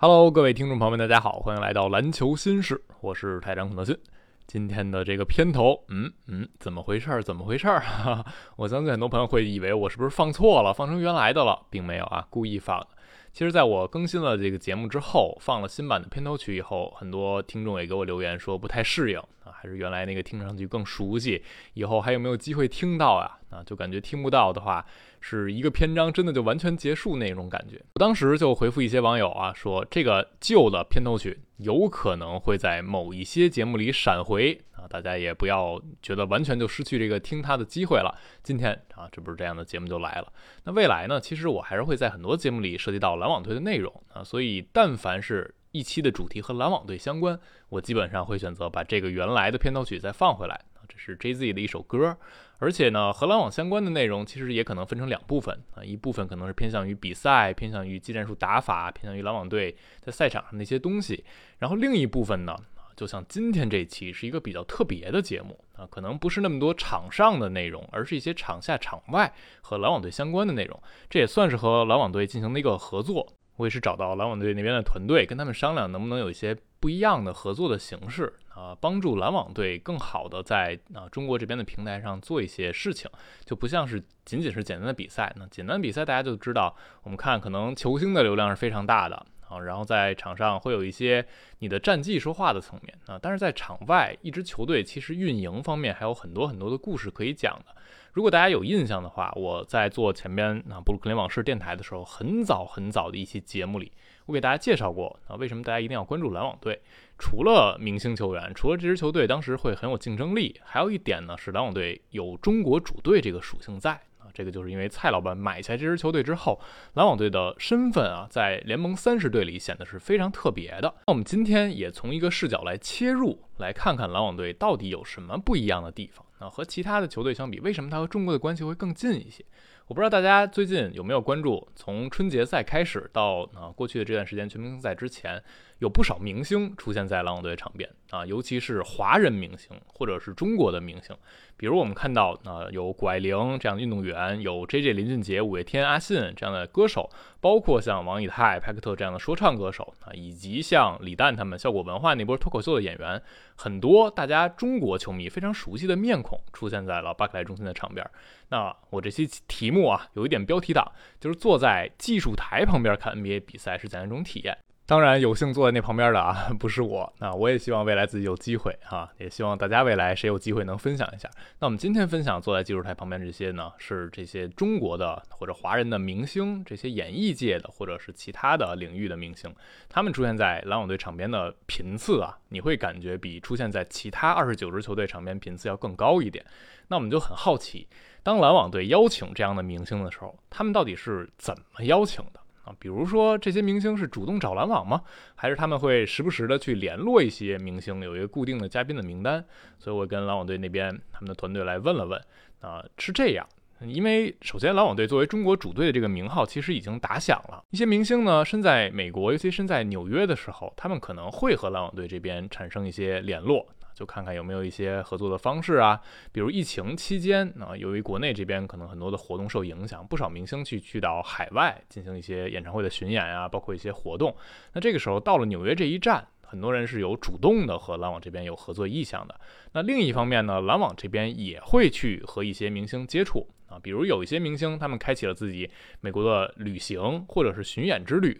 Hello，各位听众朋友们，大家好，欢迎来到篮球新事，我是台长孔德勋。今天的这个片头，嗯嗯，怎么回事儿？怎么回事儿？我相信很多朋友会以为我是不是放错了，放成原来的了，并没有啊，故意放的。其实，在我更新了这个节目之后，放了新版的片头曲以后，很多听众也给我留言说不太适应啊，还是原来那个听上去更熟悉，以后还有没有机会听到啊？啊，就感觉听不到的话。是一个篇章真的就完全结束那种感觉。我当时就回复一些网友啊，说这个旧的片头曲有可能会在某一些节目里闪回啊，大家也不要觉得完全就失去这个听它的机会了。今天啊，这不是这样的节目就来了。那未来呢，其实我还是会在很多节目里涉及到篮网队的内容啊，所以但凡是一期的主题和篮网队相关，我基本上会选择把这个原来的片头曲再放回来。这是 J Z 的一首歌。而且呢，和篮网相关的内容其实也可能分成两部分啊，一部分可能是偏向于比赛，偏向于技战术打法，偏向于篮网队在赛场上那些东西。然后另一部分呢，就像今天这期是一个比较特别的节目啊，可能不是那么多场上的内容，而是一些场下场外和篮网队相关的内容。这也算是和篮网队进行的一个合作。我也是找到篮网队那边的团队，跟他们商量能不能有一些不一样的合作的形式呃，帮助篮网队更好的在啊中国这边的平台上做一些事情，就不像是仅仅是简单的比赛。那简单比赛大家就知道，我们看可能球星的流量是非常大的啊，然后在场上会有一些你的战绩说话的层面啊，但是在场外，一支球队其实运营方面还有很多很多的故事可以讲的。如果大家有印象的话，我在做前边啊布鲁克林往事电台的时候，很早很早的一期节目里，我给大家介绍过啊，为什么大家一定要关注篮网队？除了明星球员，除了这支球队当时会很有竞争力，还有一点呢是篮网队有中国主队这个属性在啊，这个就是因为蔡老板买下这支球队之后，篮网队的身份啊在联盟三十队里显得是非常特别的。那我们今天也从一个视角来切入，来看看篮网队到底有什么不一样的地方。啊，和其他的球队相比，为什么它和中国的关系会更近一些？我不知道大家最近有没有关注，从春节赛开始到啊过去的这段时间全明星赛之前。有不少明星出现在篮网队场边啊，尤其是华人明星或者是中国的明星，比如我们看到啊有谷爱凌这样的运动员，有 J.J. 林俊杰、五月天、阿信这样的歌手，包括像王以太、派克特这样的说唱歌手啊，以及像李诞他们效果文化那波脱口秀的演员，很多大家中国球迷非常熟悉的面孔出现在了巴克莱中心的场边。那我这期题目啊有一点标题党，就是坐在技术台旁边看 NBA 比赛是怎样一种体验。当然，有幸坐在那旁边的啊，不是我。那我也希望未来自己有机会啊，也希望大家未来谁有机会能分享一下。那我们今天分享坐在技术台旁边这些呢，是这些中国的或者华人的明星，这些演艺界的或者是其他的领域的明星，他们出现在篮网队场边的频次啊，你会感觉比出现在其他二十九支球队场边频次要更高一点。那我们就很好奇，当篮网队邀请这样的明星的时候，他们到底是怎么邀请的？比如说这些明星是主动找篮网吗？还是他们会时不时的去联络一些明星，有一个固定的嘉宾的名单？所以我跟篮网队那边他们的团队来问了问，啊，是这样。因为首先篮网队作为中国主队的这个名号其实已经打响了，一些明星呢身在美国，尤其身在纽约的时候，他们可能会和篮网队这边产生一些联络。就看看有没有一些合作的方式啊，比如疫情期间啊，由于国内这边可能很多的活动受影响，不少明星去去到海外进行一些演唱会的巡演啊，包括一些活动。那这个时候到了纽约这一站，很多人是有主动的和篮网这边有合作意向的。那另一方面呢，篮网这边也会去和一些明星接触。啊，比如有一些明星，他们开启了自己美国的旅行或者是巡演之旅，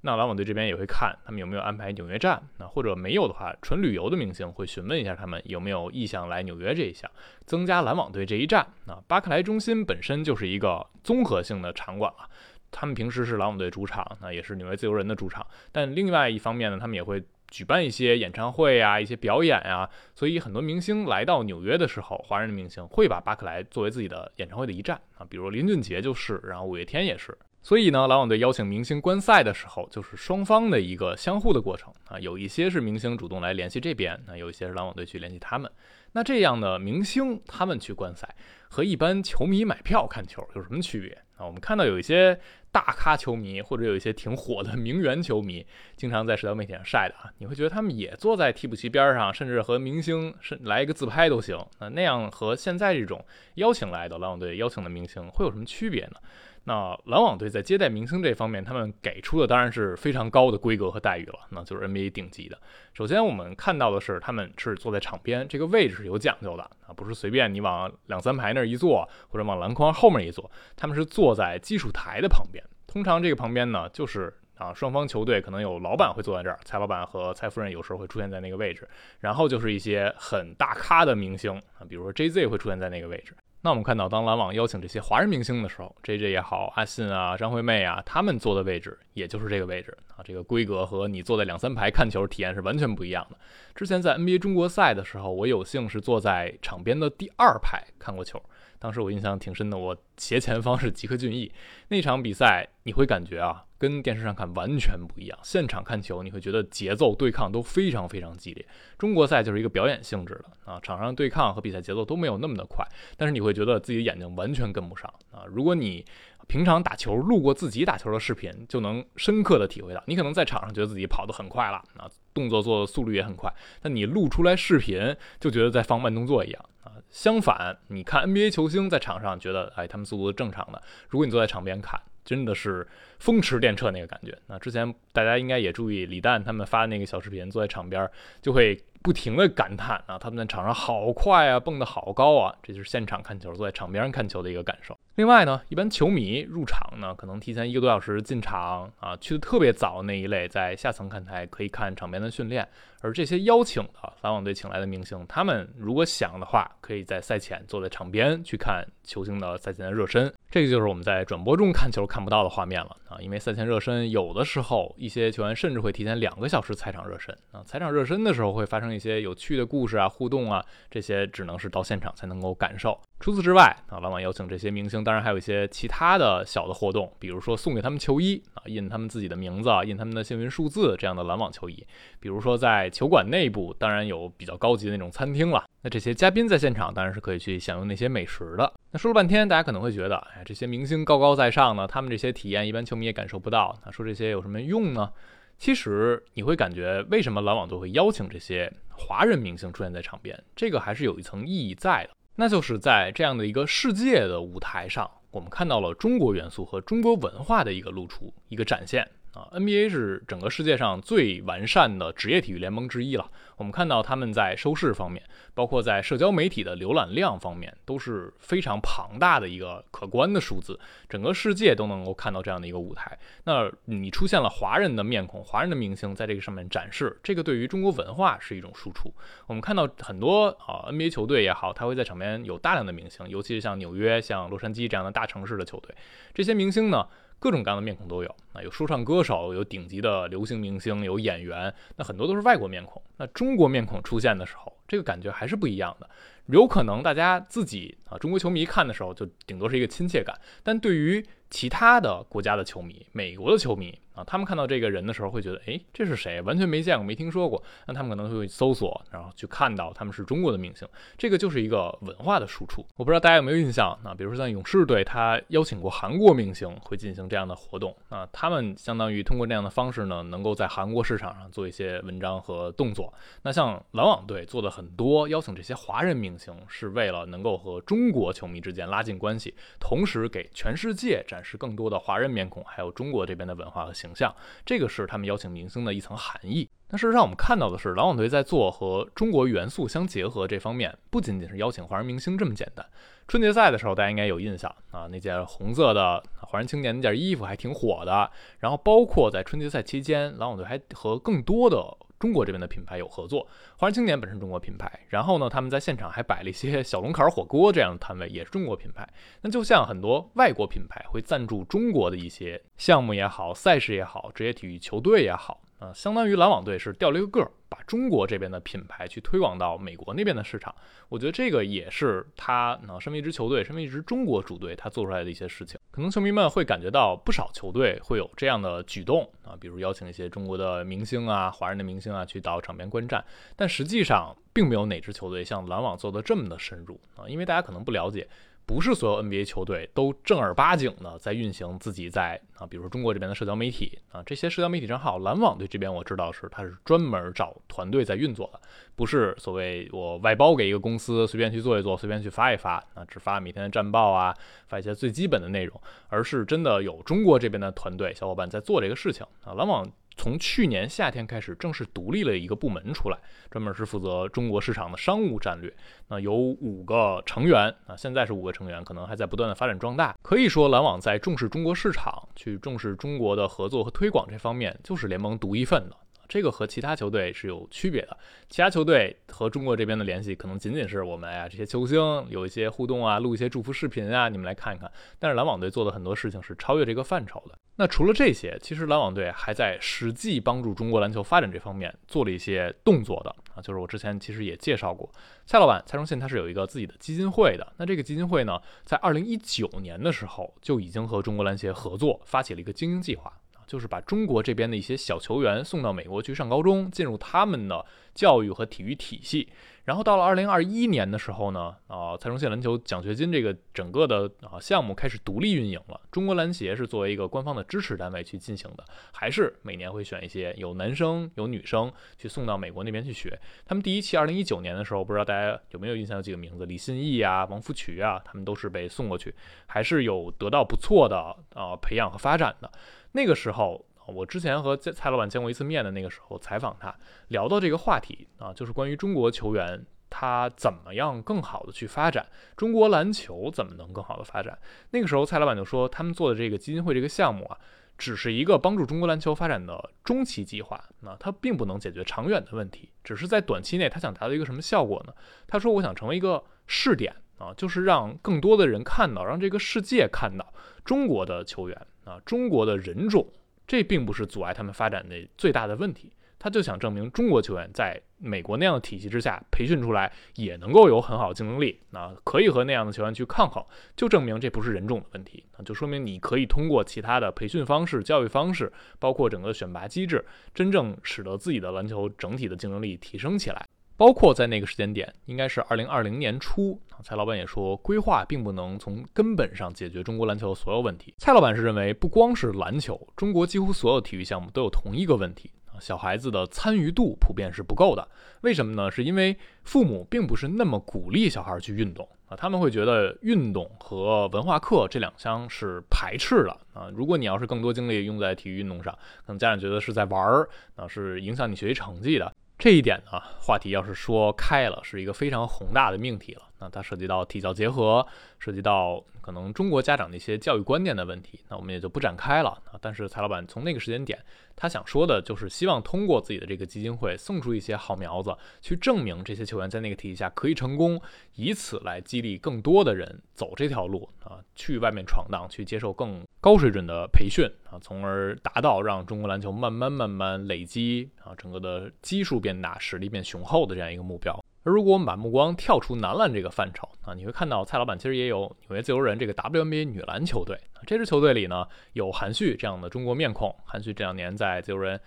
那篮网队这边也会看他们有没有安排纽约站，那或者没有的话，纯旅游的明星会询问一下他们有没有意向来纽约这一项，增加篮网队这一站。啊，巴克莱中心本身就是一个综合性的场馆了，他们平时是篮网队主场，那也是纽约自由人的主场，但另外一方面呢，他们也会。举办一些演唱会啊，一些表演啊，所以很多明星来到纽约的时候，华人的明星会把巴克莱作为自己的演唱会的一站啊，比如林俊杰就是，然后五月天也是。所以呢，篮网队邀请明星观赛的时候，就是双方的一个相互的过程啊，有一些是明星主动来联系这边，那有一些是篮网队去联系他们。那这样的明星他们去观赛，和一般球迷买票看球有什么区别啊？我们看到有一些大咖球迷，或者有一些挺火的名媛球迷，经常在社交媒体上晒的啊，你会觉得他们也坐在替补席边上，甚至和明星是来一个自拍都行。那那样和现在这种邀请来的篮网队邀请的明星会有什么区别呢？那篮网队在接待明星这方面，他们给出的当然是非常高的规格和待遇了，那就是 NBA 顶级的。首先我们看到的是，他们是坐在场边，这个位置是有讲究的啊，不是随便你往两三排那儿一坐，或者往篮筐后面一坐，他们是坐在技术台的旁边。通常这个旁边呢，就是啊，双方球队可能有老板会坐在这儿，蔡老板和蔡夫人有时候会出现在那个位置，然后就是一些很大咖的明星啊，比如说 JZ 会出现在那个位置。那我们看到，当篮网邀请这些华人明星的时候，JJ 也好，阿信啊，张惠妹啊，他们坐的位置也就是这个位置啊，这个规格和你坐在两三排看球体验是完全不一样的。之前在 NBA 中国赛的时候，我有幸是坐在场边的第二排看过球。当时我印象挺深的，我斜前方是吉克隽逸。那场比赛你会感觉啊，跟电视上看完全不一样。现场看球你会觉得节奏对抗都非常非常激烈。中国赛就是一个表演性质的啊，场上对抗和比赛节奏都没有那么的快，但是你会觉得自己的眼睛完全跟不上啊。如果你平常打球录过自己打球的视频，就能深刻的体会到，你可能在场上觉得自己跑得很快了啊，动作做的速率也很快，但你录出来视频就觉得在放慢动作一样啊。相反，你看 NBA 球星在场上觉得，哎，他们速度是正常的。如果你坐在场边看，真的是风驰电掣那个感觉。那之前大家应该也注意李诞他们发的那个小视频，坐在场边就会不停的感叹啊，他们在场上好快啊，蹦得好高啊，这就是现场看球，坐在场边看球的一个感受。另外呢，一般球迷入场呢，可能提前一个多小时进场啊，去的特别早那一类，在下层看台可以看场边的训练。而这些邀请的篮网队请来的明星，他们如果想的话，可以在赛前坐在场边去看球星的赛前的热身。这个就是我们在转播中看球看不到的画面了啊！因为赛前热身有的时候一些球员甚至会提前两个小时踩场热身啊。踩场热身的时候会发生一些有趣的故事啊、互动啊，这些只能是到现场才能够感受。除此之外啊，篮网邀请这些明星，当然还有一些其他的小的活动，比如说送给他们球衣啊，印他们自己的名字，印他们的幸运数字这样的篮网球衣。比如说在球馆内部，当然有比较高级的那种餐厅了。那这些嘉宾在现场当然是可以去享用那些美食的。那说了半天，大家可能会觉得，哎，这些明星高高在上呢，他们这些体验一般球迷也感受不到。那说这些有什么用呢？其实你会感觉，为什么篮网队会邀请这些华人明星出现在场边？这个还是有一层意义在的。那就是在这样的一个世界的舞台上，我们看到了中国元素和中国文化的一个露出，一个展现。啊，NBA 是整个世界上最完善的职业体育联盟之一了。我们看到他们在收视方面，包括在社交媒体的浏览量方面，都是非常庞大的一个可观的数字。整个世界都能够看到这样的一个舞台。那你出现了华人的面孔、华人的明星在这个上面展示，这个对于中国文化是一种输出。我们看到很多啊 NBA 球队也好，他会在场边有大量的明星，尤其是像纽约、像洛杉矶这样的大城市的球队，这些明星呢。各种各样的面孔都有啊，有说唱歌手，有顶级的流行明星，有演员，那很多都是外国面孔。那中国面孔出现的时候，这个感觉还是不一样的。有可能大家自己啊，中国球迷看的时候，就顶多是一个亲切感，但对于其他的国家的球迷，美国的球迷。他们看到这个人的时候会觉得，哎，这是谁？完全没见过，没听说过。那他们可能会搜索，然后去看到他们是中国的明星。这个就是一个文化的输出。我不知道大家有没有印象？那比如说像勇士队，他邀请过韩国明星，会进行这样的活动。那他们相当于通过这样的方式呢，能够在韩国市场上做一些文章和动作。那像篮网队做的很多，邀请这些华人明星，是为了能够和中国球迷之间拉近关系，同时给全世界展示更多的华人面孔，还有中国这边的文化和形。形象，这个是他们邀请明星的一层含义。那事实上，我们看到的是，篮网队在做和中国元素相结合这方面，不仅仅是邀请华人明星这么简单。春节赛的时候，大家应该有印象啊，那件红色的华人青年那件衣服还挺火的。然后，包括在春节赛期间，篮网队还和更多的。中国这边的品牌有合作，华人青年本身中国品牌，然后呢，他们在现场还摆了一些小龙坎火锅这样的摊位，也是中国品牌。那就像很多外国品牌会赞助中国的一些项目也好，赛事也好，职业体育球队也好。啊，相当于篮网队是掉了一个个儿，把中国这边的品牌去推广到美国那边的市场。我觉得这个也是他啊，身为一支球队，身为一支中国主队，他做出来的一些事情。可能球迷们会感觉到不少球队会有这样的举动啊，比如邀请一些中国的明星啊、华人的明星啊去到场边观战。但实际上，并没有哪支球队像篮网做的这么的深入啊，因为大家可能不了解。不是所有 NBA 球队都正儿八经的在运行自己在啊，比如说中国这边的社交媒体啊，这些社交媒体账号，篮网队这边我知道是它是专门找团队在运作的，不是所谓我外包给一个公司随便去做一做，随便去发一发啊，只发每天的战报啊，发一些最基本的内容，而是真的有中国这边的团队小伙伴在做这个事情啊，篮网。从去年夏天开始，正式独立了一个部门出来，专门是负责中国市场的商务战略。那有五个成员啊，现在是五个成员，可能还在不断的发展壮大。可以说，篮网在重视中国市场，去重视中国的合作和推广这方面，就是联盟独一份的。这个和其他球队是有区别的。其他球队和中国这边的联系，可能仅仅是我们呀这些球星有一些互动啊，录一些祝福视频啊，你们来看一看。但是篮网队做的很多事情是超越这个范畴的。那除了这些，其实篮网队还在实际帮助中国篮球发展这方面做了一些动作的啊，就是我之前其实也介绍过，蔡老板蔡崇信他是有一个自己的基金会的。那这个基金会呢，在二零一九年的时候就已经和中国篮协合作，发起了一个经营计划，就是把中国这边的一些小球员送到美国去上高中，进入他们的教育和体育体系。然后到了二零二一年的时候呢，啊，蔡崇信篮球奖学金这个整个的啊项目开始独立运营了。中国篮协是作为一个官方的支持单位去进行的，还是每年会选一些有男生有女生去送到美国那边去学。他们第一期二零一九年的时候，不知道大家有没有印象？有几个名字，李信义啊、王福渠啊，他们都是被送过去，还是有得到不错的啊培养和发展的。那个时候。我之前和蔡老板见过一次面的那个时候，采访他聊到这个话题啊，就是关于中国球员他怎么样更好的去发展，中国篮球怎么能更好的发展。那个时候蔡老板就说，他们做的这个基金会这个项目啊，只是一个帮助中国篮球发展的中期计划，那它并不能解决长远的问题，只是在短期内他想达到一个什么效果呢？他说，我想成为一个试点啊，就是让更多的人看到，让这个世界看到中国的球员啊，中国的人种。这并不是阻碍他们发展的最大的问题，他就想证明中国球员在美国那样的体系之下培训出来也能够有很好的竞争力，那可以和那样的球员去抗衡，就证明这不是人种的问题，那就说明你可以通过其他的培训方式、教育方式，包括整个选拔机制，真正使得自己的篮球整体的竞争力提升起来。包括在那个时间点，应该是二零二零年初，蔡老板也说，规划并不能从根本上解决中国篮球的所有问题。蔡老板是认为，不光是篮球，中国几乎所有体育项目都有同一个问题，小孩子的参与度普遍是不够的。为什么呢？是因为父母并不是那么鼓励小孩去运动啊，他们会觉得运动和文化课这两项是排斥的啊。如果你要是更多精力用在体育运动上，可能家长觉得是在玩儿，啊，是影响你学习成绩的。这一点呢，话题要是说开了，是一个非常宏大的命题了。那它涉及到体教结合，涉及到可能中国家长的一些教育观念的问题，那我们也就不展开了啊。但是蔡老板从那个时间点，他想说的就是希望通过自己的这个基金会送出一些好苗子，去证明这些球员在那个体系下可以成功，以此来激励更多的人走这条路啊，去外面闯荡，去接受更高水准的培训啊，从而达到让中国篮球慢慢慢慢累积啊，整个的基数变大，实力变雄厚的这样一个目标。而如果我们把目光跳出男篮这个范畴啊，你会看到蔡老板其实也有纽约自由人这个 WNBA 女篮球队。这支球队里呢，有韩旭这样的中国面孔。韩旭这两年在自由人，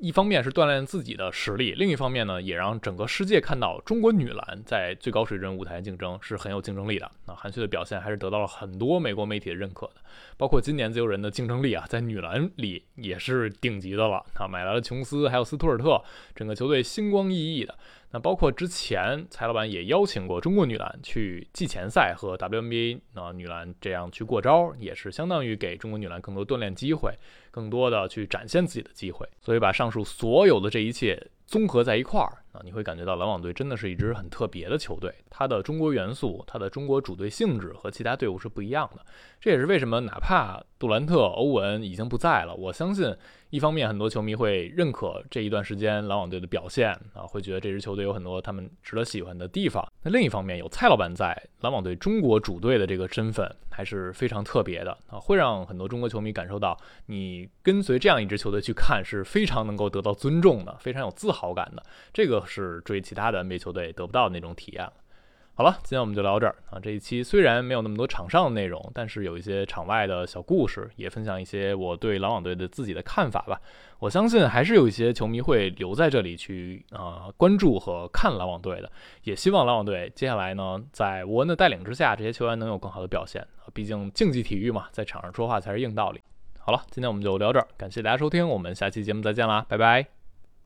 一方面是锻炼自己的实力，另一方面呢，也让整个世界看到中国女篮在最高水准舞台竞争是很有竞争力的。那韩旭的表现还是得到了很多美国媒体的认可的，包括今年自由人的竞争力啊，在女篮里也是顶级的了啊，买来了琼斯还有斯图尔特，整个球队星光熠熠的。那包括之前蔡老板也邀请过中国女篮去季前赛和 WNBA 啊女篮这样去过招，也是相当于给中国女篮更多锻炼机会，更多的去展现自己的机会。所以把上述所有的这一切综合在一块儿啊，你会感觉到篮网队真的是一支很特别的球队，它的中国元素，它的中国主队性质和其他队伍是不一样的。这也是为什么哪怕杜兰特、欧文已经不在了，我相信。一方面，很多球迷会认可这一段时间篮网队的表现啊，会觉得这支球队有很多他们值得喜欢的地方。那另一方面，有蔡老板在，篮网队中国主队的这个身份还是非常特别的啊，会让很多中国球迷感受到，你跟随这样一支球队去看是非常能够得到尊重的，非常有自豪好感的。这个是追其他的 NBA 球队得不到那种体验了。好了，今天我们就聊到这儿啊。这一期虽然没有那么多场上的内容，但是有一些场外的小故事，也分享一些我对篮网队的自己的看法吧。我相信还是有一些球迷会留在这里去啊关注和看篮网队的。也希望篮网队接下来呢，在沃恩的带领之下，这些球员能有更好的表现啊。毕竟竞技体育嘛，在场上说话才是硬道理。好了，今天我们就聊这儿，感谢大家收听，我们下期节目再见啦，拜拜。